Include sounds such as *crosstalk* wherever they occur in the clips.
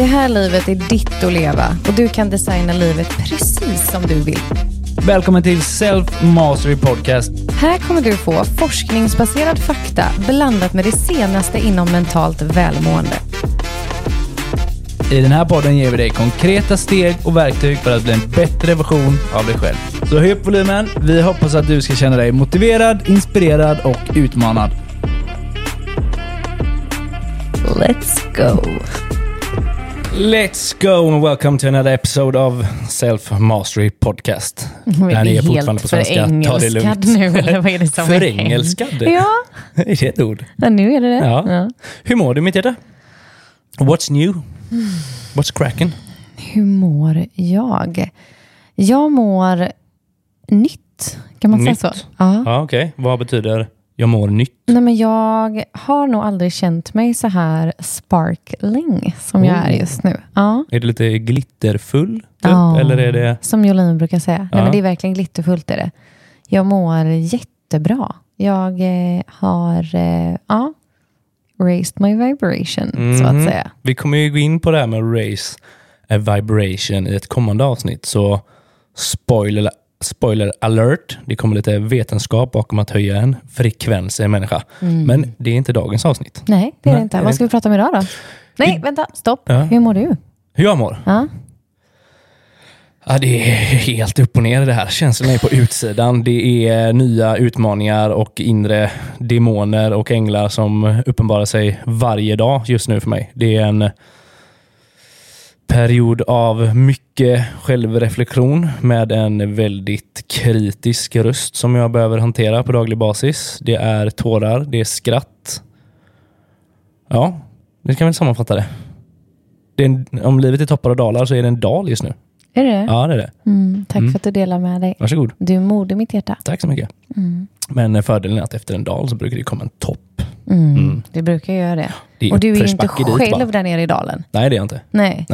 Det här livet är ditt att leva och du kan designa livet precis som du vill. Välkommen till Self Mastery Podcast. Här kommer du få forskningsbaserad fakta blandat med det senaste inom mentalt välmående. I den här podden ger vi dig konkreta steg och verktyg för att bli en bättre version av dig själv. Så höj upp volymen. Vi hoppas att du ska känna dig motiverad, inspirerad och utmanad. Let's go! Let's go and welcome to another episode of Self Mastery Podcast. Det här det är är fortfarande på svenska. Ta det lugnt. nu, eller vad är det som *laughs* är Förengelskat? Ja, Är det ett ord? ja, nu är det det. Ja. Ja. Hur mår du mitt hjärta? What's new? What's cracking? Hur mår jag? Jag mår nytt. Kan man Nytt? säga så? Ja. Ja, okej. Vad betyder jag mår nytt? Nej, men jag har nog aldrig känt mig så här sparkling som jag Oh. är just nu. Ja. Är det lite glitterfull? Typ? Ja. Eller är det... Som Jolin brukar säga. Nej, Ja. men det är verkligen glitterfullt. Är det. Jag mår jättebra. Jag eh, har eh, ja, raised my vibration, så Mhm. att säga. Vi kommer ju gå in på det här med raise a vibration i ett kommande avsnitt. Så spoiler, spoiler alert. Det kommer lite vetenskap bakom att höja en frekvens i en människa. Men det är inte dagens avsnitt. Nej, det är det inte. är Vad ska vi prata om idag då? Nej, Vi- vänta, stopp. Ja. Hur mår du? Hur jag mår? Ja. Ja, det är helt upp och ner det här. Känslorna är på utsidan. Det är nya utmaningar och inre demoner och änglar som uppenbarar sig varje dag just nu för mig. Det är en period av mycket självreflektion med en väldigt kritisk röst som jag behöver hantera på daglig basis. Det är tårar, det är skratt. Ja, det kan väl sammanfatta det. det en, om livet är toppar och dalar så är det en dal just nu. Är det? Ja, det är det. Mm, tack Mm. för att du delar med dig. Varsågod. Du är mod i mitt hjärta. Tack så mycket. Mm. Men fördelen är att efter en dal så brukar det komma en topp. Mm. Mm. Det brukar göra det. Det Och du är inte själv där nere i dalen? Nej, det är jag inte. Nej.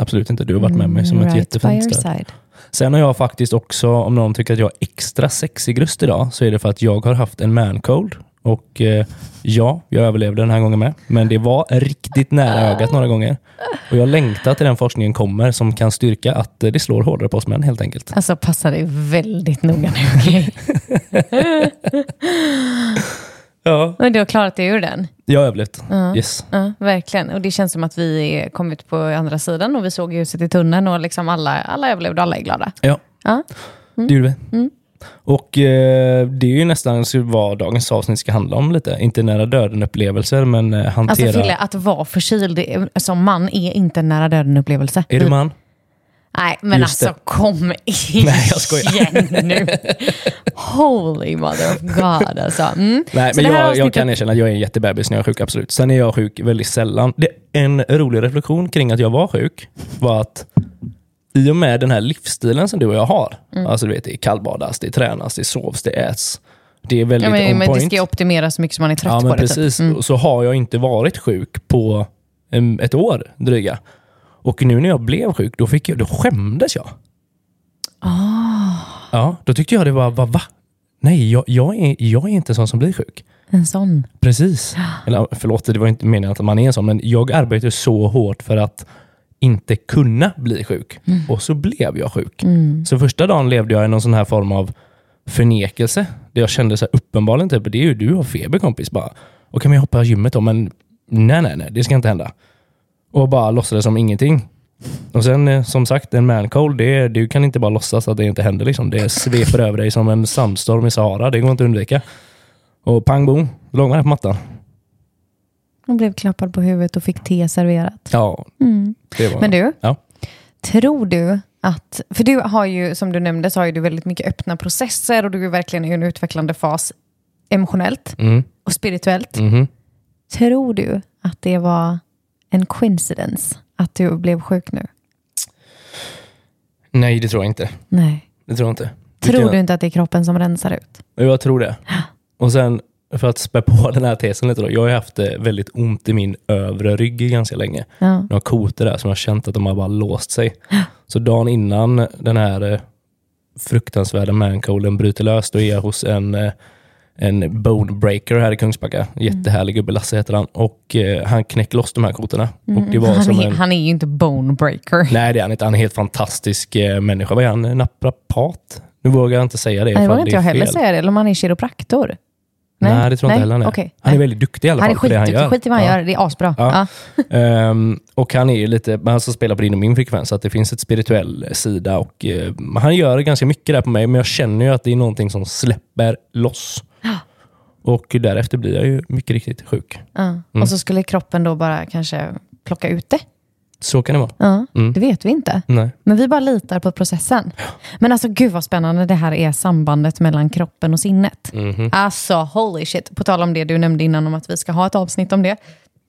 Absolut inte. Du har varit med mig som Mm, ett right jättefint stöd. Sen har jag faktiskt också, om någon tycker att jag har extra sexig röst idag, så är det för att jag har haft en man cold. Och eh, ja, jag överlevde den här gången med. Men det var riktigt nära ögat några gånger. Och jag längtar till den forskningen kommer som kan styrka att eh, det slår hårdare på oss män helt enkelt. Alltså passa dig väldigt noga nu. okej? *laughs* *laughs* Ja, Men du har klarat dig ur den? jag har överlevt. Ja. Yes. Ja, verkligen. Och det känns som att vi är kommit på andra sidan och vi såg ljuset i tunneln och liksom alla, alla överlevde och alla är glada. Ja, Ja. det gjorde vi. Mm. Och eh, det är ju nästan vad dagens avsnitt ska handla om lite. Inte nära döden-upplevelser, men eh, hantera... Alltså Fille, att vara förkyld som man är inte en nära döden-upplevelse. Är du man? Nej, men Just alltså kom igen *laughs* Nej, jag skojar. nu. Holy mother of God alltså. Mm. Nej, Så men det jag, jag kan erkänna att jag är en jättebebis när jag är sjuk, absolut. Sen är jag sjuk väldigt sällan. Det, en rolig reflektion kring att jag var sjuk var att i och med den här livsstilen som du och jag har, Mm. alltså du vet, det kallbadas, det tränas, det sovs, det äts. Det är väldigt Ja, men, on men det point. ska ju optimera så mycket som man är trött Ja, på men det. precis. Typ. Mm. Så har jag inte varit sjuk på ett år dryga. Och nu när jag blev sjuk, då, fick jag, då skämdes jag. Ah, Ja, då tyckte jag det var, va? va? Nej, jag, jag, är, jag är inte en sån som blir sjuk. en sån. Precis. Eller förlåt, det var inte meningen att man är en sån, men jag arbetar så hårt för att inte kunna bli sjuk. Och så blev jag sjuk. Mm. Så första dagen levde jag i någon sån här form av förnekelse. Det jag kände så här uppenbarligen, typ, det är ju du har feber kompis. Bara, och kan vi hoppa gymmet då? Men nej, nej, nej, det ska inte hända. Och bara låtsades som ingenting. Och sen eh, som sagt, en man cold, det, är- du kan inte bara låtsas att det inte händer. Liksom. Det sveper över dig som en sandstorm i Sahara. Det går inte att undvika. Och pang bom, låg man här på mattan. Hon blev klappad på huvudet och fick te serverat. Ja, Mm. det var... Men du, Ja. tror du att, för du har ju, som du nämnde, så har ju du väldigt mycket öppna processer och du är verkligen i en utvecklande fas emotionellt Mm, och spirituellt. mhm. Tror du att det var en coincidence att du blev sjuk nu? Nej, det tror jag inte. Nej. Det tror jag inte. Tror du inte att det är kroppen som rensar ut? Jag tror det. Och sen, för att spä på den här tesen lite då. Jag har haft eh, väldigt ont i min övre rygg ganska länge. Ja. Några kotor där som jag har känt att de har bara låst sig. Så dagen innan den här eh, fruktansvärda mancolden bryter lös, då är jag hos en, eh, en bone breaker här i Kungsbacka. Jättehärlig gubbe, Lasse heter han. Och eh, han knäcker loss de här kotorna. Och det var Mm. han, som är, en... han är ju inte bone breaker. Nej, det är han inte. Han är en helt fantastisk eh, människa. Vad är han? Naprapat? Nu vågar jag inte säga det Nej, det vågar inte är jag heller säga det. Eller om han är kiropraktor. Nej, det tror jag inte heller han är. okej. Han är Nej. väldigt duktig i alla Han fall är han skitduktig. gör. Skit i vad han Ja. gör. Det är asbra. Ja. Ja. *laughs* Ehm, och han är lite, men han spelar på din och min frekvens, så att det finns ett spirituell sida och eh, han gör ganska mycket där på mig, men jag känner ju att det är någonting som släpper loss. Och därefter blir jag ju mycket riktigt sjuk. Ja. Mm. Och så skulle kroppen då bara kanske plocka ut det. Så kan det vara. Ja, Mm. Det vet vi inte. Nej. Men vi bara litar på processen. Men alltså gud vad spännande det här är sambandet mellan kroppen och sinnet. Mhm. Alltså holy shit. På tal om det du nämnde innan om att vi ska ha ett avsnitt om det.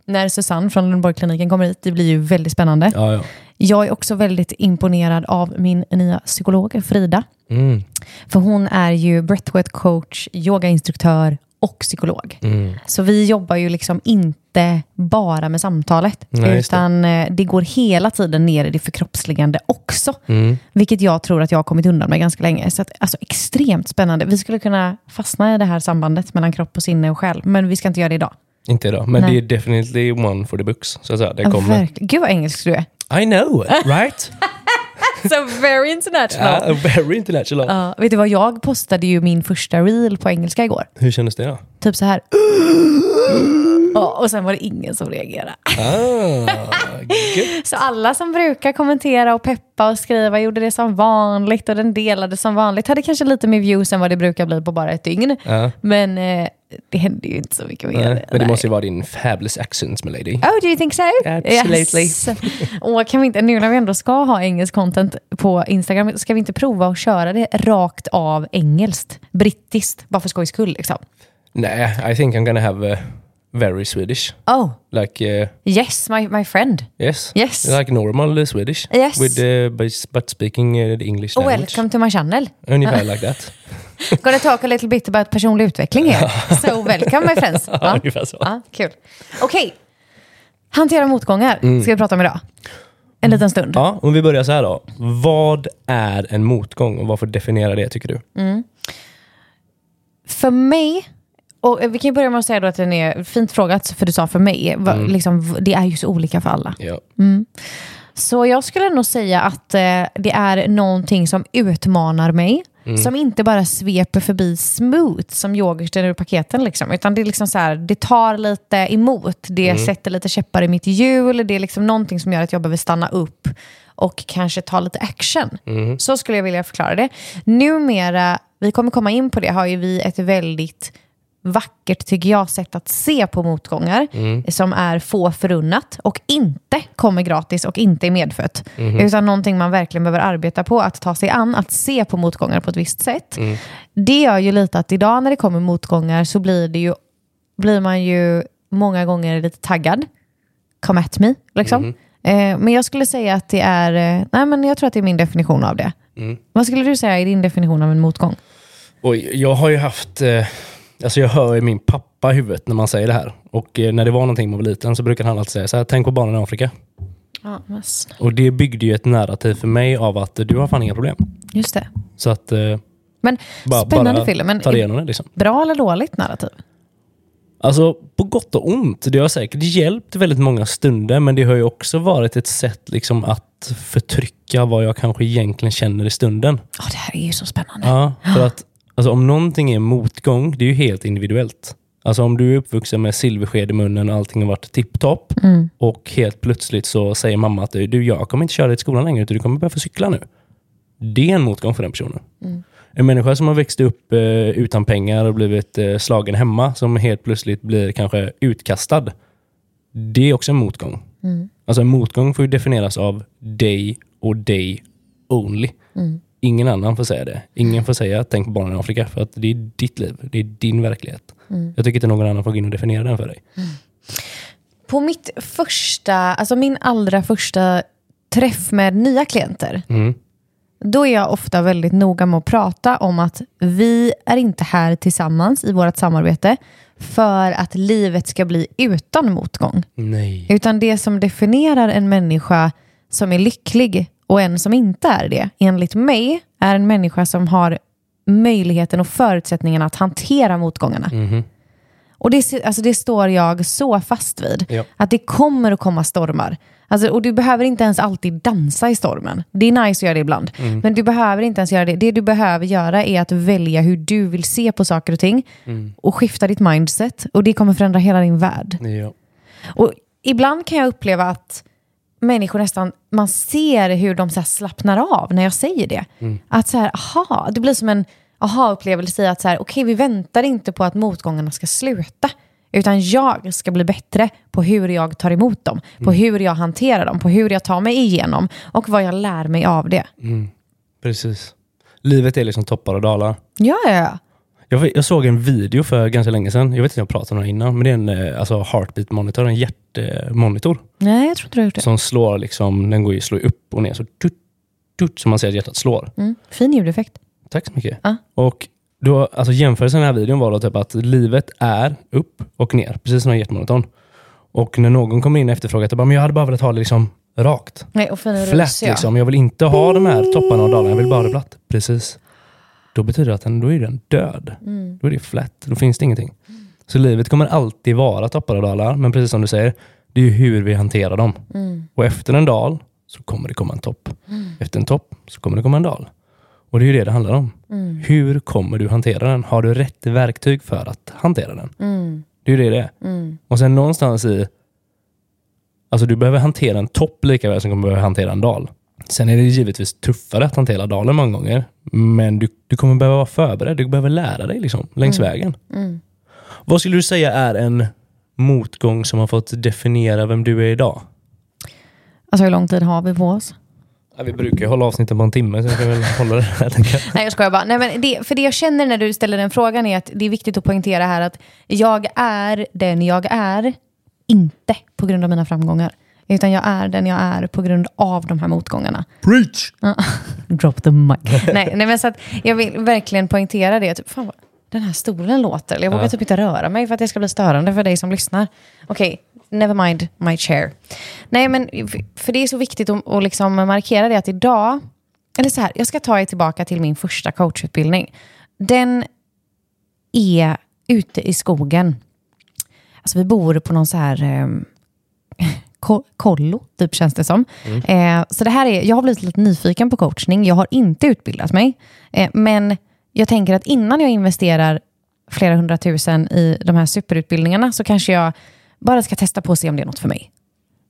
När Susanne från Lundborgkliniken kommer hit, det blir ju väldigt spännande. Ja, ja. Jag är också väldigt imponerad av min nya psykolog Frida. Mm. För hon är ju breathwork coach, yogainstruktör och psykolog. Mm. Så vi jobbar ju liksom inte bara med samtalet, Nej, just det. utan det. det går hela tiden ner i det förkroppsligande också. Mm. Vilket jag tror att jag har kommit undan med ganska länge. Så att, alltså, extremt spännande. Vi skulle kunna fastna i det här sambandet mellan kropp och sinne och själ, men vi ska inte göra det idag. Inte idag, men Nej. det är definitely one for the books. Så att säga. Det kommer. Gud vad engelsk du är. I know, right? *laughs* so very international. Ja, very international. Ja, vet du vad, jag postade ju min första reel på engelska igår. Hur kändes det då? Typ så här. Ja, och sen var det ingen som reagerade. Ah. *laughs* Så alla som brukar kommentera och peppa och skriva gjorde det som vanligt och den delade som vanligt. Hade kanske lite mer views än vad det brukar bli på bara ett dygn. Ja. Men eh, det hände ju inte så mycket mer. Nej, men det måste ju vara din fabulous accent, my lady. Oh, do you think so? Absolutely. Yes. Och kan vi inte, nu när vi ändå ska ha engelsk content på Instagram, ska vi inte prova att köra det rakt av engelskt? Brittiskt, bara för skojs skull liksom. Nej, I think I'm gonna have a very Swedish. Oh, Like, uh, yes, my, my friend. yes. Yes. Like normal uh, Swedish. Yes. With, uh, but, but speaking uh, the English language. Welcome to my channel. Ungefär like that. *laughs* Gonna talk a little bit about personlig utveckling here. So welcome my friends. *laughs* Ja, ungefär så. Ja, kul. Okej. Hantera motgångar Mm. ska vi prata om idag. En liten stund. Ja, om vi börjar så här då. Vad är en motgång och varför definiera det tycker du? För mig, och vi kan ju börja med att säga då att den är fint frågat, för du sa för mig, va- Mm. liksom, det är ju så olika för alla. Ja. Så jag skulle nog säga att eh, det är någonting som utmanar mig. Som inte bara sveper förbi smooth som yoghurten ur paketen. Liksom, utan det är liksom så här, det tar lite emot. Det sätter lite käppar i mitt hjul. Det är liksom någonting som gör att jag behöver stanna upp och kanske ta lite action. Så skulle jag vilja förklara det. Numera, vi kommer komma in på det, har ju vi ett väldigt vackert, tycker jag, sätt att se på motgångar som är få förunnat och inte kommer gratis och inte är medfött. Utan någonting man verkligen behöver arbeta på att ta sig an, att se på motgångar på ett visst sätt. Det gör ju lite att idag när det kommer motgångar så blir, det ju, blir man ju många gånger lite taggad. Come at me, liksom. Eh, men jag skulle säga att det är, eh, nej men jag tror att det är min definition av det. Vad skulle du säga är din definition av en motgång? Oj, jag har ju haft... Eh, alltså jag hör ju min pappa i huvudet när man säger det här. Och eh, när det var någonting man var liten så brukade han alltid säga så här, tänk på barnen i Afrika. Ja, men snälla. Och det byggde ju ett narrativ för mig av att eh, du har fan inga problem. Just det. Så att... Eh, Men bara, spännande bara film. Men ta det igenom det liksom. bra eller dåligt narrativ? Alltså på gott och ont. Det har säkert hjälpt väldigt många stunder men det har ju också varit ett sätt liksom att förtrycka vad jag kanske egentligen känner i stunden. Ja, det här är ju så spännande. Ja, för att alltså, om någonting är motgång, det är ju helt individuellt. Alltså om du är uppvuxen med silversked i munnen och allting har varit tipptopp och helt plötsligt så säger mamma att du, jag kommer inte köra dig till skolan längre utan du kommer få cykla nu. Det är en motgång för den personen. En människa som har växt upp eh, utan pengar och blivit eh, slagen hemma som helt plötsligt blir kanske utkastad. Det är också en motgång. Alltså en motgång får ju definieras av dig och dig only. Ingen annan får säga det. Ingen får säga tänk på barnen i Afrika för att det är ditt liv. Det är din verklighet. Jag tycker inte någon annan får gå in och definiera den för dig. På mitt första, alltså min allra första träff med nya klienter, Mm. då är jag ofta väldigt noga med att prata om att vi är inte här tillsammans i vårt samarbete för att livet ska bli utan motgång. Nej. Utan det som definierar en människa som är lycklig och en som inte är det, enligt mig, är en människa som har möjligheten och förutsättningarna att hantera motgångarna. Mhm. Och det, alltså det står jag så fast vid. Ja. Att det kommer att komma stormar. Alltså, och du behöver inte ens alltid dansa i stormen. Det är nice att göra det ibland. Mm. Men du behöver inte ens göra det. Det du behöver göra är att välja hur du vill se på saker och ting. Mm. Och skifta ditt mindset. Och det kommer förändra hela din värld. Ja. Och ibland kan jag uppleva att människor nästan, man ser hur de så slappnar av när jag säger det. Att så här, aha, det blir som en aha-upplevelse i att så här, okej, vi väntar inte på att motgångarna ska sluta. Utan jag ska bli bättre på hur jag tar emot dem, på hur jag hanterar dem, på hur jag tar mig igenom och vad jag lär mig av det. Precis. Livet är liksom toppar och dalar. Ja, ja, ja. Jag, jag såg en video för ganska länge sedan. Jag vet inte om jag pratade om den innan, men det är en eh, alltså heartbeat monitor, en hjärtmonitor. Nej, jag tror inte du har gjort det. Som slår liksom, den går ju slår upp och ner så tut, tut, så man ser att hjärtat slår. Mm. Fin ljudeffekt. Tack så mycket. Ja. Och då, alltså jämförelsen i den här videon var då typ att livet är upp och ner, precis som en hjärtmonitorn. Och när någon kommer in och efterfrågar att men jag hade bara velat ha det liksom rakt. Nej, och Flat rus, ja. liksom. Jag vill inte ha de här topparna och dalarna, jag vill bara ha det platt. Precis. Då betyder det att den, då är den död. Mm. Då är det flat, då finns det ingenting. Så livet kommer alltid vara toppar och dalar, men precis som du säger, det är ju hur vi hanterar dem. Mm. Och efter en dal så kommer det komma en topp. Efter en topp så kommer det komma en dal. Och det är ju det det handlar om. Mm. Hur kommer du hantera den? Har du rätt verktyg för att hantera den? Mm. Det är ju det det är. Mm. Och sen någonstans i... Alltså du behöver hantera en topp lika väl som du behöva hantera en dal. Sen är det givetvis tuffare att hantera dalen många gånger. Men du, du kommer behöva vara förberedd. Du behöver lära dig liksom, längs vägen. Mm. Vad skulle du säga är en motgång som har fått definiera vem du är idag? Alltså hur lång tid har vi på oss? Ja, vi brukar ju hålla avsnittet på en timme, så jag kan väl hålla det här. jag. Nej jag skojar bara. Nej, men det, för det jag känner när du ställer den frågan är att det är viktigt att poängtera här att jag är den jag är, inte på grund av mina framgångar. Utan jag är den jag är på grund av de här motgångarna. Preach! *laughs* Drop the mic. *laughs* nej, nej, men så att jag vill verkligen poängtera det. Typ, fan vad den här stolen låter. Jag vågar Ja. typ inte röra mig för att det ska bli störande för dig som lyssnar. Okej, never mind my chair. Nej, men för det är så viktigt att, att liksom markera det att idag, eller så här, jag ska ta er tillbaka till min första coachutbildning. Den är ute i skogen. Alltså vi bor på någon så här ehm, *laughs* ko- kollo, typ känns det som. Eh, så det här är, jag har blivit lite nyfiken på coachning. Jag har inte utbildat mig. Eh, men jag tänker att innan jag investerar flera hundratusen i de här superutbildningarna så kanske jag bara ska testa på och se om det är något för mig.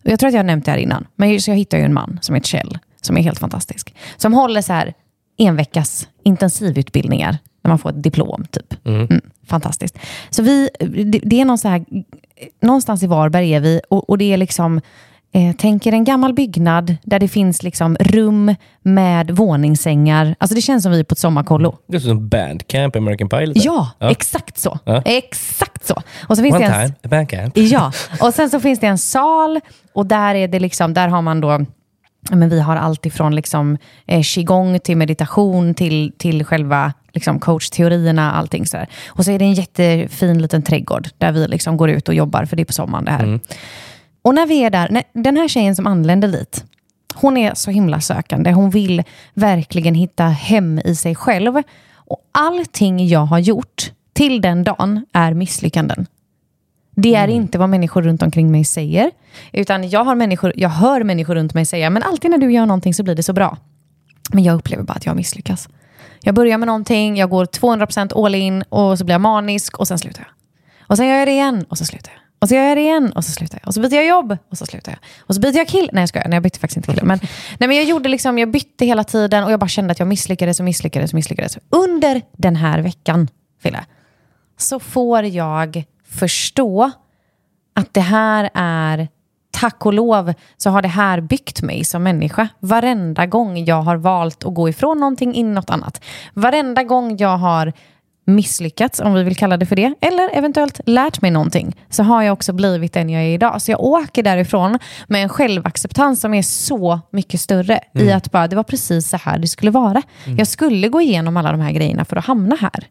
Och Jag tror att jag har nämnt det här innan, men så jag hittade ju en man som heter Kjell, som är helt fantastisk. Som håller så här en veckas intensivutbildningar, när man får ett diplom typ. Mm, fantastiskt. Så vi, det, det är någon så här, någonstans i Varberg är vi och, och det är liksom, eh, tänker en gammal byggnad där det finns liksom rum med våningssängar. Alltså det känns som vi är på ett sommarkollo. Det är som bandcamp, American Pie lite. Ja, Ja. exakt så. Ja. Exakt så. Och så finns One det en, time, a bandcamp. Ja, och sen så finns det en sal och där är det liksom, där har man då men vi har allt ifrån liksom, eh, qigong till meditation till, till själva liksom, coachteorierna, allting sådär. Och så är det en jättefin liten trädgård där vi liksom går ut och jobbar, för det är på sommaren det här. Och när vi är där, när, den här tjejen som anländer dit, hon är så himla sökande. Hon vill verkligen hitta hem i sig själv. Och allting jag har gjort till den dagen är misslyckanden. Det är inte vad människor runt omkring mig säger. Utan jag, har människor, jag hör människor runt mig säga, men alltid när du gör någonting så blir det så bra. Men jag upplever bara att jag misslyckas. Jag börjar med någonting, jag går 200% all in och så blir jag manisk och sen slutar jag. Och sen gör jag det igen och så slutar jag. Och så gör jag det igen och så slutar jag. Och så byter jag jobb och så slutar jag. Och så byter jag kill. Nej jag skojar, nej jag bytte faktiskt inte kille. Men, *laughs* nej, men jag gjorde liksom, jag bytte hela tiden och jag bara kände att jag misslyckades och misslyckades och misslyckades. Under den här veckan, Fille, så får jag förstå att det här är, tack och lov, så har det här byggt mig som människa. Varenda gång jag har valt att gå ifrån någonting in i något annat. Varenda gång jag har misslyckats, om vi vill kalla det för det, eller eventuellt lärt mig någonting, så har jag också blivit den jag är idag. Så jag åker därifrån med en självacceptans som är så mycket större i att bara, det var precis så här det skulle vara. Jag skulle gå igenom alla de här grejerna för att hamna här.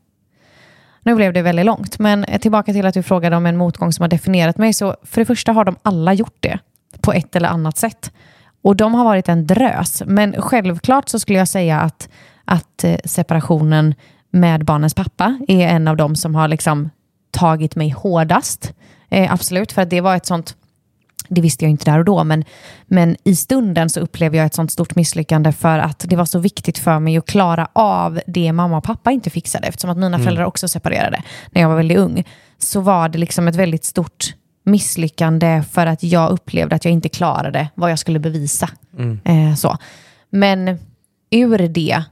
Nu blev det väldigt långt, men tillbaka till att du frågade om en motgång som har definierat mig. Så för det första har de alla gjort det på ett eller annat sätt. Och de har varit en drös. Men självklart så skulle jag säga att, att eh, separationen med barnens pappa är en av de som har liksom tagit mig hårdast. Eh, absolut, för att det var ett sånt det visste jag inte där och då, men, men i stunden så upplevde jag ett sånt stort misslyckande för att det var så viktigt för mig att klara av det mamma och pappa inte fixade. Eftersom att mina mm. föräldrar också separerade när jag var väldigt ung, så var det liksom ett väldigt stort misslyckande för att jag upplevde att jag inte klarade vad jag skulle bevisa. Mm. Eh, så. Men ur det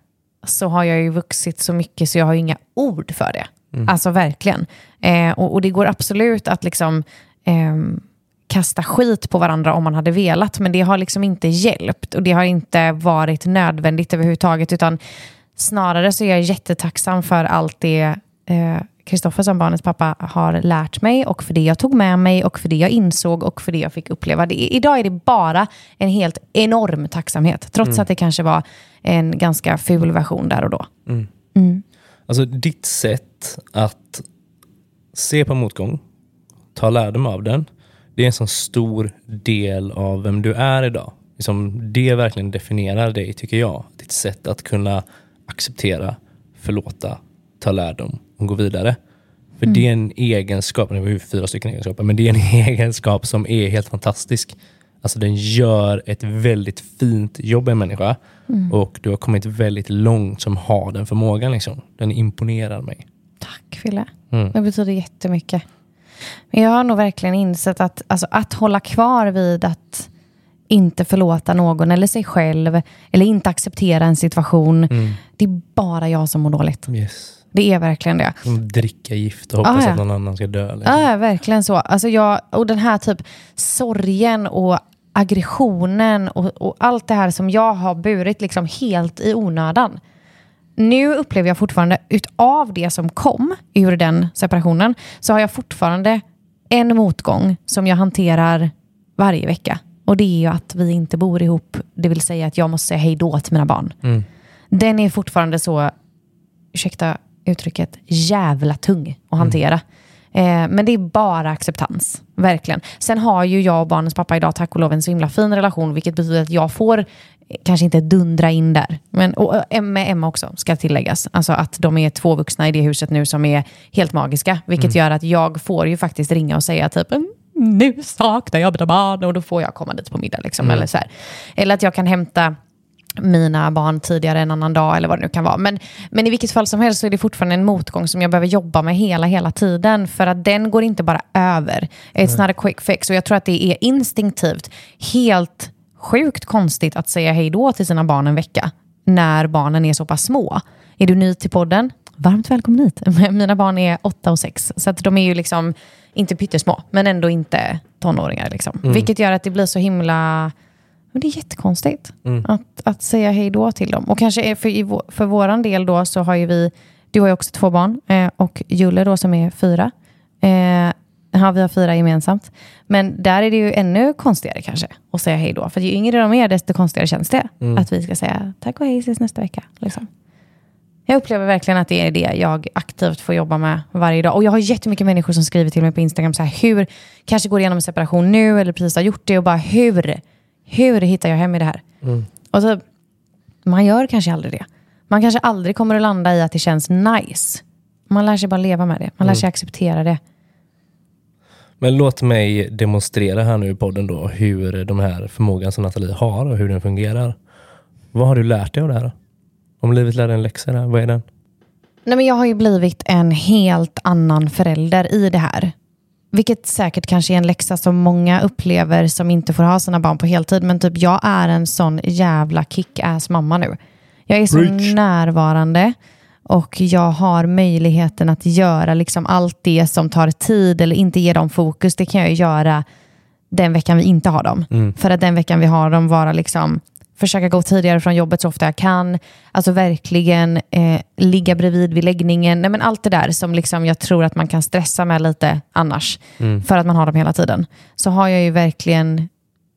så har jag ju vuxit så mycket så jag har inga ord för det. Mm. Alltså verkligen. Eh, och, och, det går absolut att liksom eh, kasta skit på varandra om man hade velat, men det har liksom inte hjälpt och det har inte varit nödvändigt överhuvudtaget, utan snarare så är jag jättetacksam för allt det Kristoffer eh, som barnets pappa har lärt mig och för det jag tog med mig och för det jag insåg och för det jag fick uppleva. Det, idag är det bara en helt enorm tacksamhet, trots mm. att det kanske var en ganska ful version där och då. Mm. Mm. Alltså ditt sätt att se på motgång, ta lärdom av den, det är en sån stor del av vem du är idag. Liksom det verkligen definierar dig, tycker jag. Ditt sätt att kunna acceptera, förlåta, ta lärdom och gå vidare. För mm. det är en egenskap, det var ju fyra stycken egenskaper, men det är en *laughs* egenskap som är helt fantastisk. Alltså den gör ett väldigt fint jobb i en människa mm. och du har kommit väldigt långt som har den förmågan. Liksom. Den imponerar mig. Tack Fille. Mm. Det betyder jättemycket. Men jag har nog verkligen insett att, alltså, att hålla kvar vid att inte förlåta någon eller sig själv eller inte acceptera en situation. Mm. Det är bara jag som mår dåligt. Yes. Det är verkligen det. Dricka gift och hoppas ah, ja. att någon annan ska dö. Liksom. Ja, verkligen så. Alltså jag, och den här typ sorgen och aggressionen och, och, allt det här som jag har burit liksom helt i onödan. Nu upplever jag fortfarande, utav det som kom ur den separationen, så har jag fortfarande en motgång som jag hanterar varje vecka. Och det är ju att vi inte bor ihop, det vill säga att jag måste säga hej då till mina barn. Mm. Den är fortfarande så, ursäkta uttrycket, jävla tung att mm. hantera. Mm. Eh, men det är bara acceptans, verkligen. Sen har ju jag och barnens pappa idag tack och lov en så himla fin relation, vilket betyder att jag får kanske inte dundra in där. Men, och med Emma också, ska tilläggas. Alltså att de är två vuxna i det huset nu som är helt magiska. Vilket mm. gör att jag får ju faktiskt ringa och säga typ mm, nu saknar jag mina barn och då får jag komma dit på middag. Liksom, mm. eller, så här. eller att jag kan hämta mina barn tidigare en annan dag eller vad det nu kan vara. Men, men i vilket fall som helst så är det fortfarande en motgång som jag behöver jobba med hela, hela tiden. För att den går inte bara över. It's mm. not a quick fix. Och jag tror att det är instinktivt helt sjukt konstigt att säga hej då till sina barn en vecka när barnen är så pass små. Är du ny till podden? Varmt välkommen hit. *laughs* Mina barn är åtta och sex, så att de är ju liksom inte pyttesmå, men ändå inte tonåringar. Liksom. Mm. Vilket gör att det blir så himla... Men det är jättekonstigt mm. att, att säga hej då till dem. Och kanske för, för vår del då så har ju vi, du har ju också två barn eh, och Julle då som är fyra. Eh, Ja, vi har fyra gemensamt. Men där är det ju ännu konstigare kanske att säga hej då. För ju yngre de är, desto konstigare känns det. Mm. Att vi ska säga tack och hej, ses nästa vecka. Liksom. Jag upplever verkligen att det är det jag aktivt får jobba med varje dag. Och jag har jättemycket människor som skriver till mig på Instagram så här, hur, kanske går igenom en separation nu eller precis har gjort det och bara hur, hur hittar jag hem i det här? Mm. Och så, man gör kanske aldrig det. Man kanske aldrig kommer att landa i att det känns nice. Man lär sig bara leva med det. Man lär mm. sig acceptera det. Men låt mig demonstrera här nu i podden då hur de här förmågan som Nathalie har och hur den fungerar. Vad har du lärt dig av det här? Om livet lär dig en läxa, där, vad är den? Nej, men jag har ju blivit en helt annan förälder i det här. Vilket säkert kanske är en läxa som många upplever som inte får ha sina barn på heltid. Men typ jag är en sån jävla kick-ass mamma nu. Jag är så Preach. närvarande och jag har möjligheten att göra liksom allt det som tar tid eller inte ger dem fokus. Det kan jag göra den veckan vi inte har dem. Mm. För att den veckan vi har dem vara liksom försöka gå tidigare från jobbet så ofta jag kan. Alltså verkligen eh, ligga bredvid vid läggningen. Nej, men allt det där som liksom jag tror att man kan stressa med lite annars. Mm. För att man har dem hela tiden. Så har jag ju verkligen,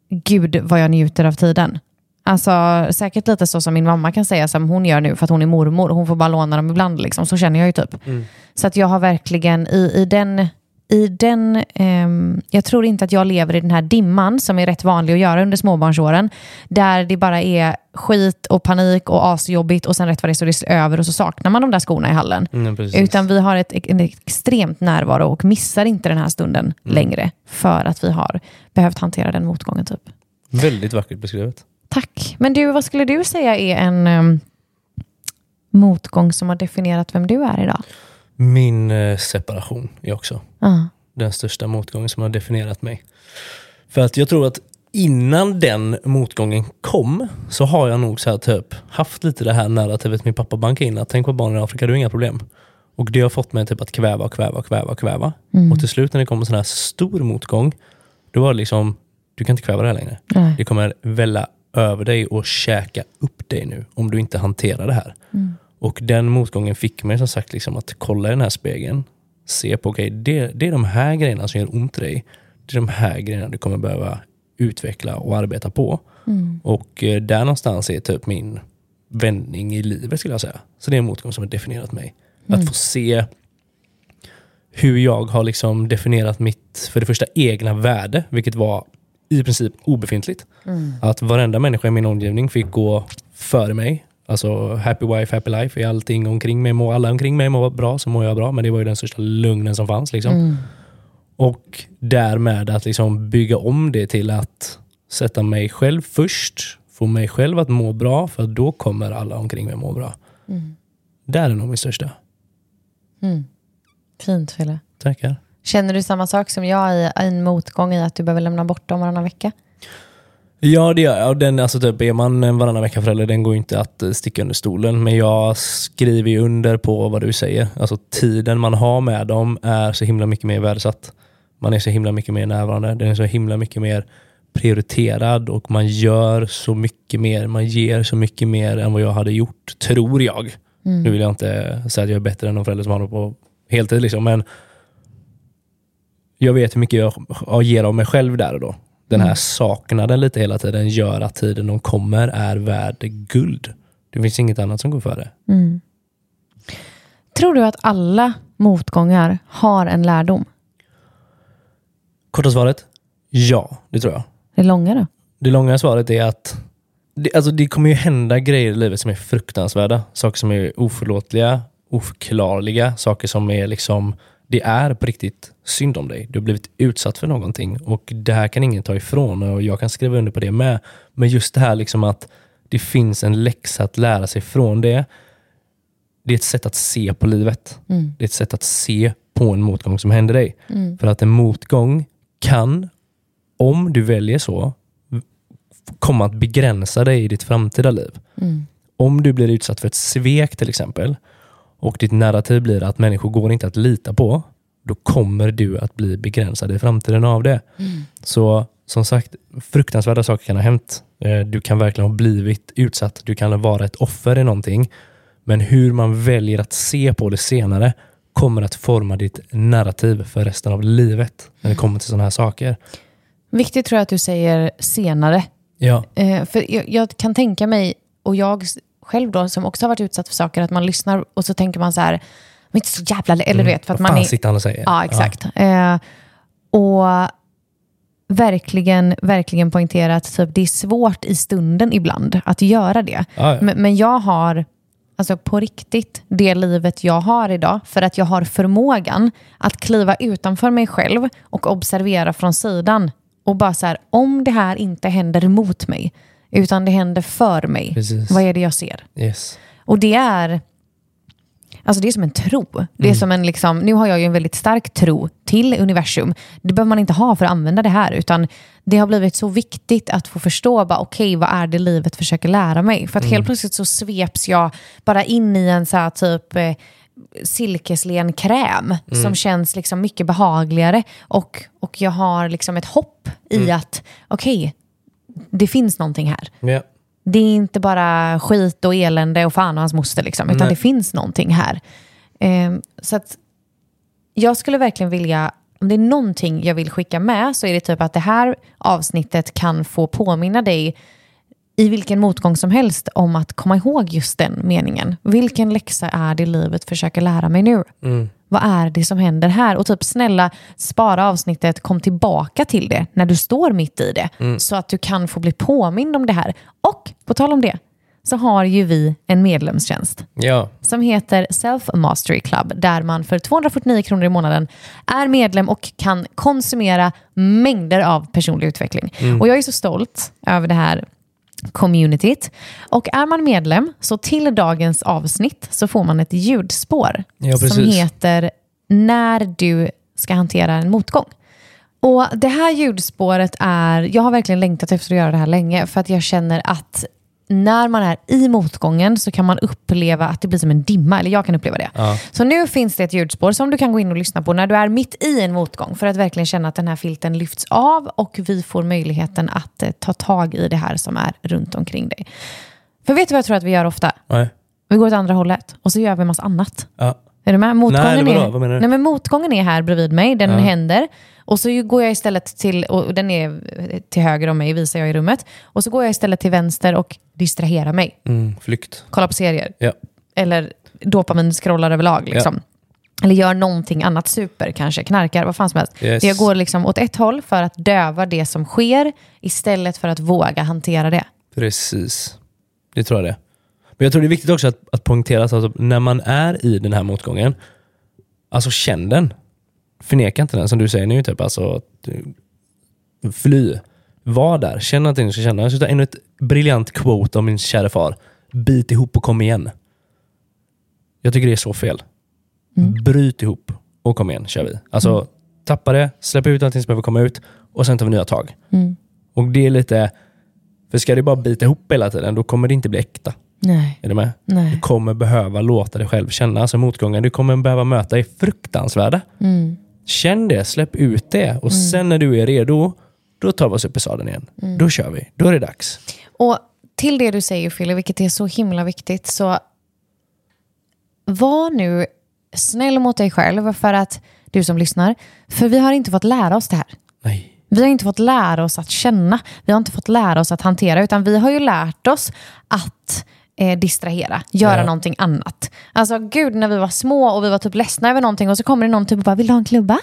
gud vad jag njuter av tiden. Alltså säkert lite så som min mamma kan säga som hon gör nu för att hon är mormor. Hon får bara låna dem ibland. Liksom. Så känner jag ju typ. Mm. Så att jag har verkligen i, i, den, i den, ehm, jag tror inte att jag lever i den här dimman som är rätt vanlig att göra under småbarnsåren. Där det bara är skit och panik och asjobbigt och sen rätt vad det är så det är över och så saknar man de där skorna i hallen. Mm. Utan vi har ett, en extremt närvaro och missar inte den här stunden Mm. längre för att vi har behövt hantera den motgången. typ. Väldigt vackert beskrivet. Tack. Men du, vad skulle du säga är en ehm, motgång som har definierat vem du är idag? Min eh, separation är också Ja. den största motgången som har definierat mig. För att jag tror att innan den motgången kom så har jag nog så här typ haft lite det här narrativet min pappa bankade in att tänk på barnen i Afrika, du har inga problem. Och det har fått mig typ att kväva, kväva, kväva, kväva. Och till slut när det kommer en sån här stor motgång, då var det liksom, du kan inte kväva det här längre. Nej. Det kommer välla över dig och käka upp dig nu om du inte hanterar det här. Och den motgången fick mig som sagt liksom att kolla i den här spegeln, se på, okej, det, det är de här grejerna som gör ont i dig. Det är de här grejerna du kommer behöva utveckla och arbeta på. Och eh, där någonstans är typ min vändning i livet skulle jag säga. Så det är en motgång som har definierat mig. Att få se hur jag har liksom definierat mitt, för det första, egna värde, vilket var i princip obefintligt. Att varenda människa i min omgivning fick gå före mig. Alltså happy wife, happy life. Är allting omkring mig, må alla omkring mig mår bra så mår jag bra. Men det var ju den största lugnen som fanns. Liksom. Och därmed att liksom bygga om det till att sätta mig själv först, få mig själv att må bra, för då kommer alla omkring mig må bra. Där är nog min största. Fint, Fille. Tackar. Känner du samma sak som jag i en motgång i att du behöver lämna bort dem varannan vecka? Ja, det gör jag. Den, alltså typ, är man en varannan vecka förälder, den går ju inte att eh, sticka under stolen. Men jag skriver ju under på vad du säger. Alltså tiden man har med dem är så himla mycket mer värdesatt. Man är så himla mycket mer närvarande. Den är så himla mycket mer prioriterad och man gör så mycket mer. Man ger så mycket mer än vad jag hade gjort, tror jag. Nu vill jag inte säga att jag är bättre än de föräldrar som har det på heltid. Liksom, men jag vet hur mycket jag, jag ger av mig själv där och då. Den här saknaden lite hela tiden gör att tiden de kommer är värd guld. Det finns inget annat som går före. Tror du att alla motgångar har en lärdom? Korta svaret? Ja, det tror jag. Det långa då? Det långa svaret är att det, alltså det kommer ju hända grejer i livet som är fruktansvärda. Saker som är oförlåtliga, oförklarliga, saker som är liksom det är på riktigt synd om dig. Du har blivit utsatt för någonting och det här kan ingen ta ifrån och jag kan skriva under på det med. Men just det här liksom att det finns en läxa att lära sig från det. Det är ett sätt att se på livet. Det är ett sätt att se på en motgång som händer dig. För att en motgång kan, om du väljer så, komma att begränsa dig i ditt framtida liv. Om du blir utsatt för ett svek till exempel och ditt narrativ blir att människor går inte att lita på, då kommer du att bli begränsad i framtiden av det. Så som sagt, fruktansvärda saker kan ha hänt. Eh, Du kan verkligen ha blivit utsatt. Du kan vara ett offer i någonting. Men hur man väljer att se på det senare kommer att forma ditt narrativ för resten av livet när det kommer till sådana här saker. Viktigt tror jag att du säger senare. Ja, Eh, för jag, jag kan tänka mig, och jag själv då som också har varit utsatt för saker, att man lyssnar och så tänker man så här, men inte så jävla... Eller du vet, för att man är... sitter han och säger? Ja, exakt. Eh, och verkligen, verkligen poängtera att typ, det är svårt i stunden ibland att göra det. Ja, ja. Men, men jag har alltså på riktigt det livet jag har idag för att jag har förmågan att kliva utanför mig själv och observera från sidan. Och bara så här, om det här inte händer mot mig, utan det händer för mig, Precis. vad är det jag ser? Yes. Och det är, alltså det är som en tro. Det är som en liksom, nu har jag ju en väldigt stark tro till universum. Det behöver man inte ha för att använda det här, utan det har blivit så viktigt att få förstå, okej, vad är det livet försöker lära mig? För att helt plötsligt så sveps jag bara in i en så här typ eh, silkeslen kräm som känns liksom mycket behagligare. Och, och jag har liksom ett hopp i att, okej, det finns någonting här. Ja. Det är inte bara skit och elände och fan och hans moster, liksom, utan Nej. det finns någonting här. Ehm, så att jag skulle verkligen vilja, om det är någonting jag vill skicka med så är det typ att det här avsnittet kan få påminna dig i vilken motgång som helst om att komma ihåg just den meningen. Vilken läxa är det livet försöker lära mig nu? Vad är det som händer här? Och typ snälla, spara avsnittet, kom tillbaka till det när du står mitt i det. Så att du kan få bli påmind om det här. Och på tal om det, så har ju vi en medlemstjänst Ja, som heter Self Mastery Club där man för 249 kronor i månaden är medlem och kan konsumera mängder av personlig utveckling. Och jag är så stolt över det här communityt. Och är man medlem så till dagens avsnitt så får man ett ljudspår Ja, som heter När du ska hantera en motgång. Och Det här ljudspåret är, jag har verkligen längtat efter att göra det här länge för att jag känner att när man är i motgången så kan man uppleva att det blir som en dimma, eller jag kan uppleva det. Ja. Så nu finns det ett ljudspår som du kan gå in och lyssna på när du är mitt i en motgång för att verkligen känna att den här filten lyfts av och vi får möjligheten att eh, ta tag i det här som är runt omkring dig. För vet du vad jag tror att vi gör ofta? nej. Vi går åt andra hållet och så gör vi en massa annat. Ja. Är du med? Motgången, Nej, är, Vad menar du? nej, men motgången är här bredvid mig, den händer. Och så går jag istället till, och den är till höger om mig, visar jag i rummet. Och så går jag istället till vänster och distraherar mig. Mm, flykt. Kollar på serier. Ja. Eller dopamin scrollar överlag. Liksom. Eller gör någonting annat, super kanske, knarkar, vad fan som helst. Yes. Jag går liksom åt ett håll för att döva det som sker istället för att våga hantera det. Precis. Det tror jag det. Men jag tror det är viktigt också att, att poängtera att alltså, när man är i den här motgången, alltså känn den. Förneka inte den som du säger nu. Typ, alltså, fly. Var där. Känn att du ska känna. Jag ska ta ännu ett briljant quote av min kära far. Bit ihop och kom igen. Jag tycker det är så fel. Bryt ihop och kom igen, kör vi. Alltså, tappa det, släpp ut allting som behöver komma ut och sen tar vi nya tag. Och det är lite, för ska du bara bita ihop hela tiden, då kommer det inte bli äkta. Nej. Är du med? Nej. Du kommer behöva låta dig själv känna. Alltså motgångar du kommer behöva möta är fruktansvärda. Mm. Känn det, släpp ut det och sen när du är redo, då tar vi oss upp i sadeln igen. Då kör vi. Då är det dags. Och till det du säger Fille, vilket är så himla viktigt, så var nu snäll mot dig själv för att du som lyssnar, för vi har inte fått lära oss det här. Nej. Vi har inte fått lära oss att känna, vi har inte fått lära oss att hantera, utan vi har ju lärt oss att eh, distrahera, göra Ja. någonting annat. Alltså gud, när vi var små och vi var typ ledsna över någonting och så kommer det någon typ och bara, vill du ha en klubba?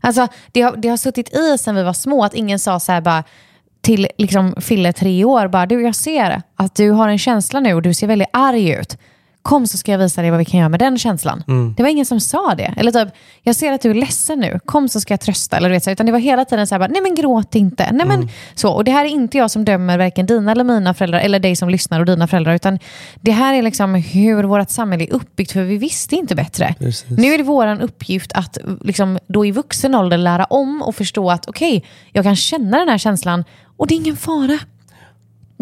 Alltså, det, har, det har suttit i sen vi var små att ingen sa så här bara till liksom Fille tre år, bara du jag ser att du har en känsla nu och du ser väldigt arg ut. Kom så ska jag visa dig vad vi kan göra med den känslan. Det var ingen som sa det. Eller typ, jag ser att du är ledsen nu, kom så ska jag trösta. Eller du vet, så, utan det var hela tiden så här, bara, nej men gråt inte. Nej, men, så. Och det här är inte jag som dömer varken dina eller mina föräldrar, eller dig som lyssnar och dina föräldrar, utan det här är liksom hur vårt samhälle är uppbyggt, för vi visste inte bättre. Precis. Nu är det vår uppgift att liksom, då i vuxen ålder lära om och förstå att okej, jag kan känna den här känslan och det är ingen fara.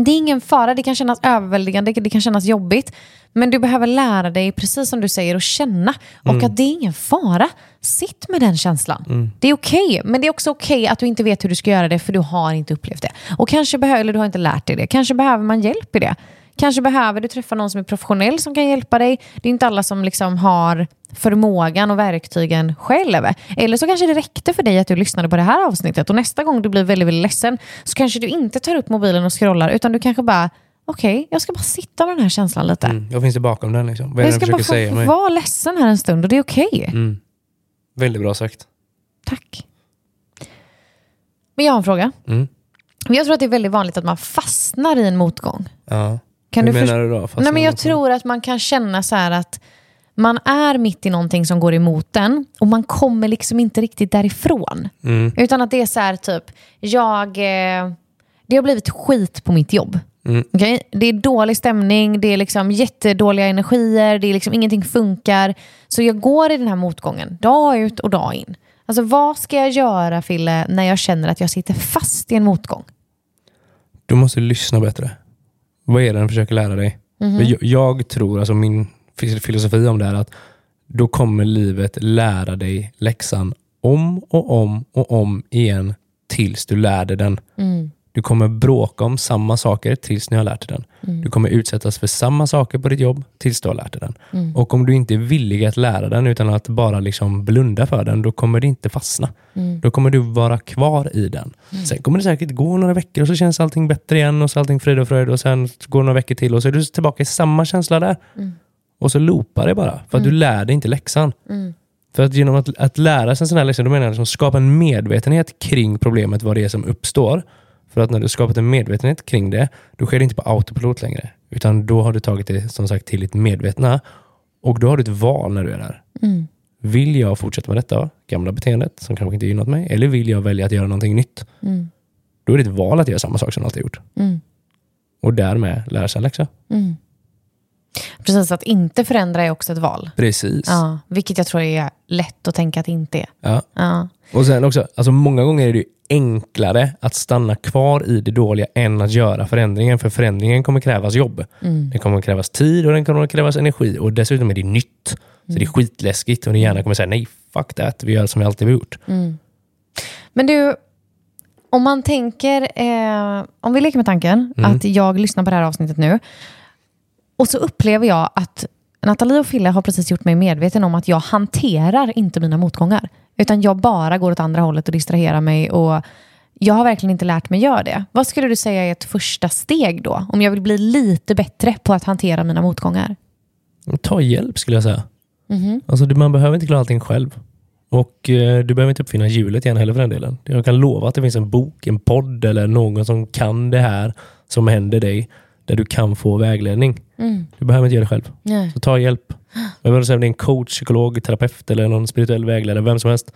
Det är ingen fara, det kan kännas överväldigande, det kan kännas jobbigt. Men du behöver lära dig, precis som du säger, att känna. Och att det är ingen fara. Sitt med den känslan. Det är okej, men det är också okej att du inte vet hur du ska göra det, för du har inte upplevt det. Och kanske behöver, eller du har inte lärt dig det. Kanske behöver man hjälp i det. Kanske behöver du träffa någon som är professionell som kan hjälpa dig. Det är inte alla som liksom har förmågan och verktygen själv. Eller så kanske det räckte för dig att du lyssnade på det här avsnittet och nästa gång du blir väldigt, väldigt ledsen så kanske du inte tar upp mobilen och scrollar utan du kanske bara, okej, jag ska bara sitta med den här känslan lite. Mm. Vad finns det bakom den? Liksom? Vad Jag ska bara försöker säga få mig? vara ledsen här en stund och det är okej. Mm. Väldigt bra sagt. Tack. Men jag har en fråga. Mm. Jag tror att det är väldigt vanligt att man fastnar i en motgång. Ja. Kan Hur du menar du då? Nej, men jag tror att man kan känna så här att man är mitt i någonting som går emot den och man kommer liksom inte riktigt därifrån. Mm. Utan att det är så här typ, jag, eh, det har blivit skit på mitt jobb. Mm. Okej? Det är dålig stämning, det är liksom jättedåliga energier, det är liksom ingenting funkar. Så jag går i den här motgången, dag ut och dag in. Alltså vad ska jag göra Fille, när jag känner att jag sitter fast i en motgång? Du måste lyssna bättre. Vad är det den försöker lära dig? Mhm. För Jag, jag tror, alltså min fil- filosofi om det är att då kommer livet lära dig läxan om och om och om igen tills du lär dig den. Mm. Du kommer bråka om samma saker tills ni har lärt dig den. Mm. Du kommer utsättas för samma saker på ditt jobb tills du har lärt dig den. Mm. Och om du inte är villig att lära den utan att bara liksom blunda för den, då kommer det inte fastna. Mm. Då kommer du vara kvar i den. Sen kommer det säkert gå några veckor och så känns allting bättre igen och så allting frid och fröjd och sen går det några veckor till och så är du tillbaka i samma känsla där. Mm. Och så loopar det bara, för att du lär dig inte läxan. För att genom att, att lära sig en sån här läxa, då menar jag liksom skapa en medvetenhet kring problemet, vad det är som uppstår. För att när du skapat en medvetenhet kring det, då sker det inte på autopilot längre. Utan då har du tagit det som sagt till ditt medvetna. Och då har du ett val när du är där. Mm. Vill jag fortsätta med detta gamla beteendet som kanske inte gynnat mig? Eller vill jag välja att göra någonting nytt? Mm. Då är det ett val att göra samma sak som du alltid gjort. Mm. Och därmed lära sig en läxa. Mm. Precis, att inte förändra är också ett val. Precis. Ja, vilket jag tror är lätt att tänka att det inte är. Ja. Ja. Och sen också, alltså många gånger är det ju enklare att stanna kvar i det dåliga än att göra förändringen. För förändringen kommer krävas jobb. Mm. Det kommer krävas tid och den kommer krävas energi. Och dessutom är det nytt. Så det är skitläskigt och din hjärna kommer säga nej, fuck that. Vi gör som vi alltid har gjort. Mm. Men du, om man tänker, eh, om vi leker med tanken Mm. att jag lyssnar på det här avsnittet nu och så upplever jag att Nathalie och Fille har precis gjort mig medveten om att jag hanterar inte mina motgångar. Utan jag bara går åt andra hållet och distraherar mig och jag har verkligen inte lärt mig göra det. Vad skulle du säga är ett första steg då? Om jag vill bli lite bättre på att hantera mina motgångar? Ta hjälp skulle jag säga. Mhm. Alltså, du- man behöver inte klara allting själv. Och eh, du behöver inte uppfinna hjulet igen heller för den delen. Jag kan lova att det finns en bok, en podd eller någon som kan det här som händer dig. Där du kan få vägledning. Mm. Du behöver inte göra det själv. Nej. Så ta hjälp. Jag säga om det är en coach, psykolog, terapeut eller någon spirituell vägledare, vem som helst.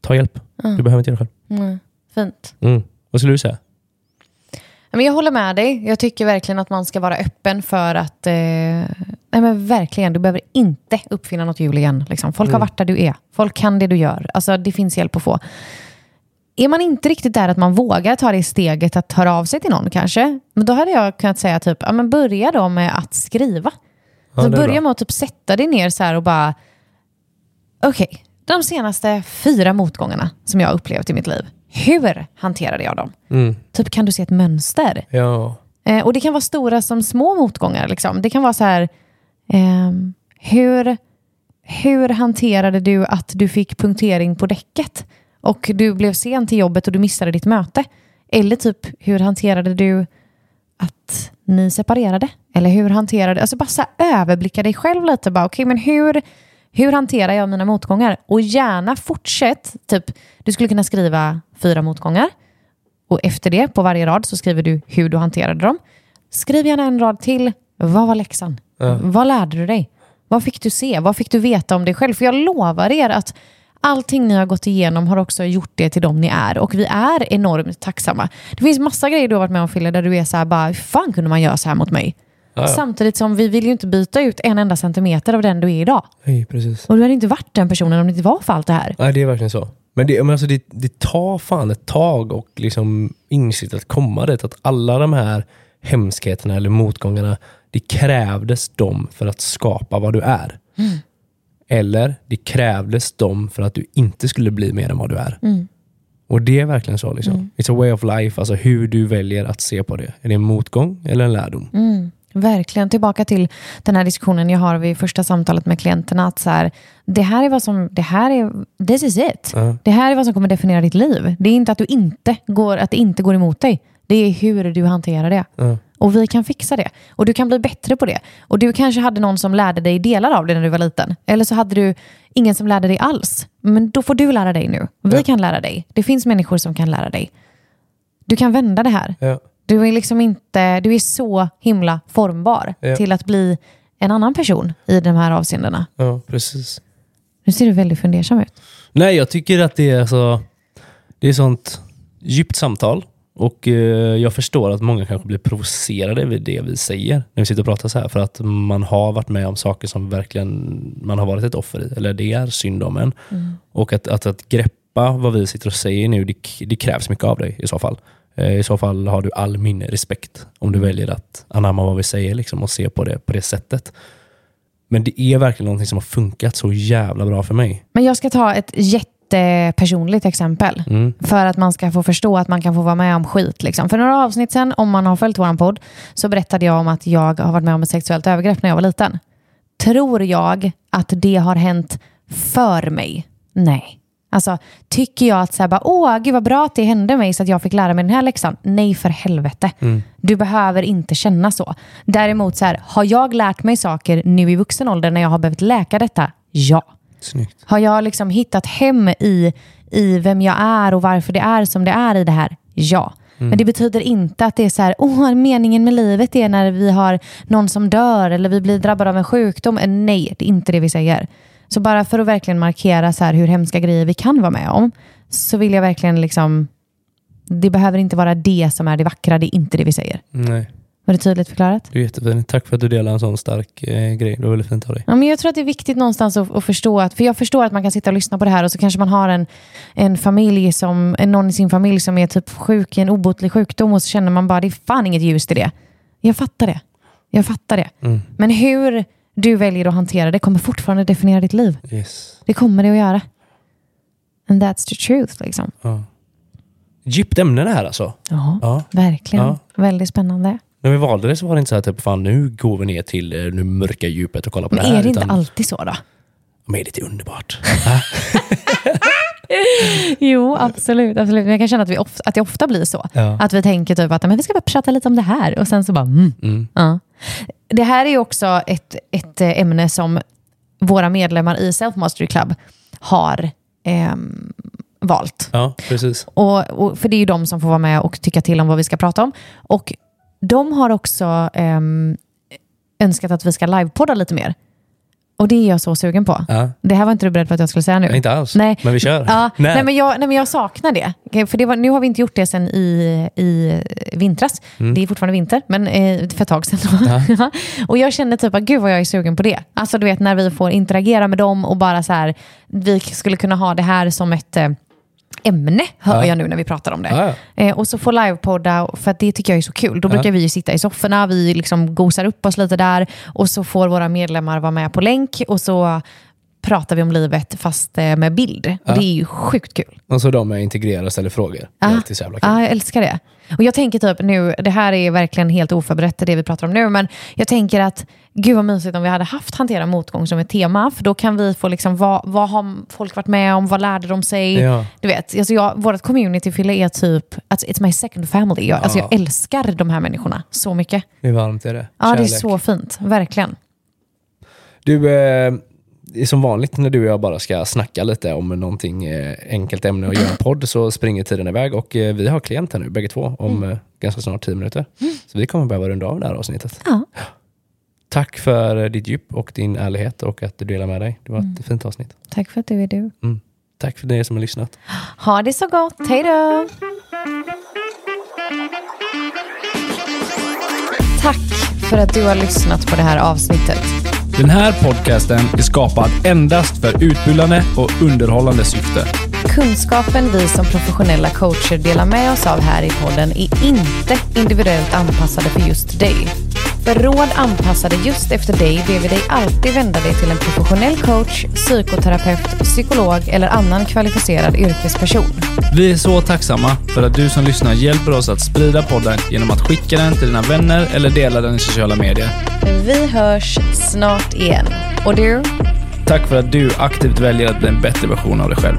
Ta hjälp. Mm. Du behöver inte göra det själv. Mm. Fint. Mm. Vad skulle du säga? Men jag håller med dig. Jag tycker verkligen att man ska vara öppen för att... Eh, nej men verkligen, du behöver inte uppfinna något hjul igen. Liksom. Folk har varit där du är. Folk kan det du gör. Alltså, det finns hjälp att få. Är man inte riktigt där att man vågar ta det steget att höra av sig till någon kanske, men då hade jag kunnat säga typ, ja, men börja då med att skriva. Ja, så det är börja med att typ sätta dig ner så här och bara, okej, de senaste fyra motgångarna som jag har upplevt i mitt liv, hur hanterade jag dem? Mm. Typ kan du se ett mönster? Ja. Eh, och det kan vara stora som små motgångar. Liksom. Det kan vara så här, ehm, hur, hur hanterade du att du fick punktering på däcket? Och du blev sen till jobbet och du missade ditt möte? Eller typ, hur hanterade du att ni separerade? Eller hur hanterade, alltså bara så överblicka dig själv lite. Bara, okay, men hur, hur hanterar jag mina motgångar? Och gärna fortsätt. Typ, du skulle kunna skriva fyra motgångar. Och efter det, på varje rad, så skriver du hur du hanterade dem. Skriv gärna en rad till. Vad var läxan? Vad lärde du dig? Vad fick du se? Vad fick du veta om dig själv? För jag lovar er att allting ni har gått igenom har också gjort det till dem ni är. Och vi är enormt tacksamma. Det finns massa grejer du har varit med om Fille, där du är så här bara, hur fan kunde man göra så här mot mig? Ja, ja. Samtidigt som vi vill ju inte byta ut en enda centimeter av den du är idag. Nej, precis. Och du hade inte varit den personen om det inte var för allt det här. Nej, det är verkligen så. Men det, men alltså det, det tar fan ett tag och liksom insikt att komma dit. Att alla de här hemskheterna eller motgångarna, det krävdes dem för att skapa vad du är. Eller det krävdes dem för att du inte skulle bli mer än vad du är. Och det är verkligen så. Liksom. It's a way of life, alltså hur du väljer att se på det. Är det en motgång eller en lärdom? Verkligen. Tillbaka till den här diskussionen jag har vid första samtalet med klienterna. Att så här, det här är vad som, det här är, this is it. Ja. Det här är vad som kommer definiera ditt liv. Det är inte att, du inte går, att det inte går emot dig. Det är hur du hanterar det. Ja. Och vi kan fixa det. Och du kan bli bättre på det. Och du kanske hade någon som lärde dig delar av det när du var liten. Eller så hade du ingen som lärde dig alls. Men då får du lära dig nu. Vi Ja. kan lära dig. Det finns människor som kan lära dig. Du kan vända det här. Ja. Du är liksom inte, du är så himla formbar Ja. till att bli en annan person i de här avseendena. ja, precis. Nu ser du väldigt fundersam ut. Nej, jag tycker att det är så det är sånt djupt samtal och eh, jag förstår att många kanske blir provocerade vid det vi säger när vi sitter och pratar så här för att man har varit med om saker som verkligen man har varit ett offer i eller det är synd om en. Och att, att, att greppa vad vi sitter och säger nu, det, det krävs mycket av dig i så fall. Eh, I så fall har du all min respekt om du väljer att anamma vad vi säger liksom, och se på det på det sättet. Men det är verkligen någonting som har funkat så jävla bra för mig. Men jag ska ta ett jättepersonligt exempel. Mm. För att man ska få förstå att man kan få vara med om skit. Liksom. För några avsnitt sen, om man har följt vår podd, så berättade jag om att jag har varit med om ett sexuellt övergrepp när jag var liten. Tror jag att det har hänt för mig? Nej. Alltså, tycker jag att så här, bara, åh, gud vad bra att det hände mig så att jag fick lära mig den här läxan? Nej, för helvete. Du behöver inte känna så. Däremot, så här, har jag lärt mig saker nu i vuxen ålder när jag har behövt läka detta? Ja. Snyggt. Har jag liksom hittat hem i, i vem jag är och varför det är som det är i det här? Ja. Men det betyder inte att det är så här, oh, meningen med livet är när vi har någon som dör eller vi blir drabbade av en sjukdom. Eh, Nej, det är inte det vi säger. Så bara för att verkligen markera så här hur hemska grejer vi kan vara med om, så vill jag verkligen liksom, det behöver inte vara det som är det vackra, det är inte det vi säger. Nej, Var det tydligt förklarat? det är jättefint. Tack för att du delar en sån stark eh, grej. Det var väldigt fint av dig. Ja, men jag tror att det är viktigt någonstans att, att förstå att, för jag förstår att man kan sitta och lyssna på det här och så kanske man har en, en familj som, någon i sin familj som är typ sjuk i en obotlig sjukdom och så känner man bara, det är fan inget ljus i det. Jag fattar det. Jag fattar det. Mm. Men hur du väljer att hantera det kommer fortfarande definiera ditt liv. Yes. Det kommer det att göra. And that's the truth liksom. Ja. Djupt ämne det här alltså. Ja, Ja. verkligen. Ja. Väldigt spännande. När vi valde det så var det inte så här typ, fan nu går vi ner till eh, det mörka djupet och kollar på Men det här. är det inte utan- alltid så då? Men är det inte underbart? *laughs* Jo, absolut. absolut. Men jag kan känna att, vi of- att det ofta blir så. Ja. Att vi tänker typ att men vi ska bara prata lite om det här och sen så bara mm. Mm. Ja. Det här är ju också ett, ett eh, ämne som våra medlemmar i Self Mastery Club har ehm, valt. ja, precis. Och, och, för det är ju de som får vara med och tycka till om vad vi ska prata om. Och de har också ehm, önskat att vi ska livepodda lite mer. Och det är jag så sugen på. Ja. Det här var inte du beredd på att jag skulle säga nu. Inte alls, Nej. men vi kör. Ja, Nej. nej. men jag, nej men jag saknar det. För det var, nu har vi inte gjort det sen i, i vintras. Mm. Det är fortfarande vinter, men eh, för ett tag sedan. *laughs* Ja. och jag känner typ att gud vad jag är sugen på det. Alltså du vet när vi får interagera med dem och bara så här, vi skulle kunna ha det här som ett eh, ämne, hör Ja. jag nu när vi pratar om det. Ja, ja. Eh, och så få livepodda, för det tycker jag är så kul. Då brukar vi ju sitta i sofforna, vi liksom gosar upp oss lite där och så får våra medlemmar vara med på länk och så pratar vi om livet fast eh, med bild. Det är ju sjukt kul. Och så de med integrerar och ställer frågor. Det är Ja. så jävla kul. Ja, jag älskar det. Och jag tänker typ nu, det här är verkligen helt oförberett det vi pratar om nu, men jag tänker att gud vad mysigt om vi hade haft hantera motgång som ett tema, för då kan vi få liksom, vad, vad har folk varit med om, vad lärde de sig? Ja. Du vet, alltså jag, vårt community fyller är typ, alltså it's my second family. Jag, alltså Ja. jag älskar de här människorna så mycket. Är varmt är det. Ja, det är så fint, verkligen. Du, eh, det är som vanligt när du och jag bara ska snacka lite om någonting eh, enkelt ämne och göra en podd så springer tiden iväg och eh, vi har klient här nu bägge två om eh, ganska snart tio minuter. Så vi kommer behöva runda av det här avsnittet. Ja. Tack för ditt djup och din ärlighet och att du delar med dig. Det var ett fint avsnitt. Tack för att du är du. Mm. Tack för er som har lyssnat. Ha det så gott, hej då! Tack för att du har lyssnat på det här avsnittet. Den här podcasten är skapad endast för utbildande och underhållande syfte. Kunskapen vi som professionella coacher delar med oss av här i podden är inte individuellt anpassade för just dig. För råd anpassade just efter dig ber vi dig alltid vända dig till en professionell coach, psykoterapeut, psykolog eller annan kvalificerad yrkesperson. Vi är så tacksamma för att du som lyssnar hjälper oss att sprida podden genom att skicka den till dina vänner eller dela den i sociala medier. Vi hörs snart igen. Och du? Tack för att du aktivt väljer att bli en bättre version av dig själv.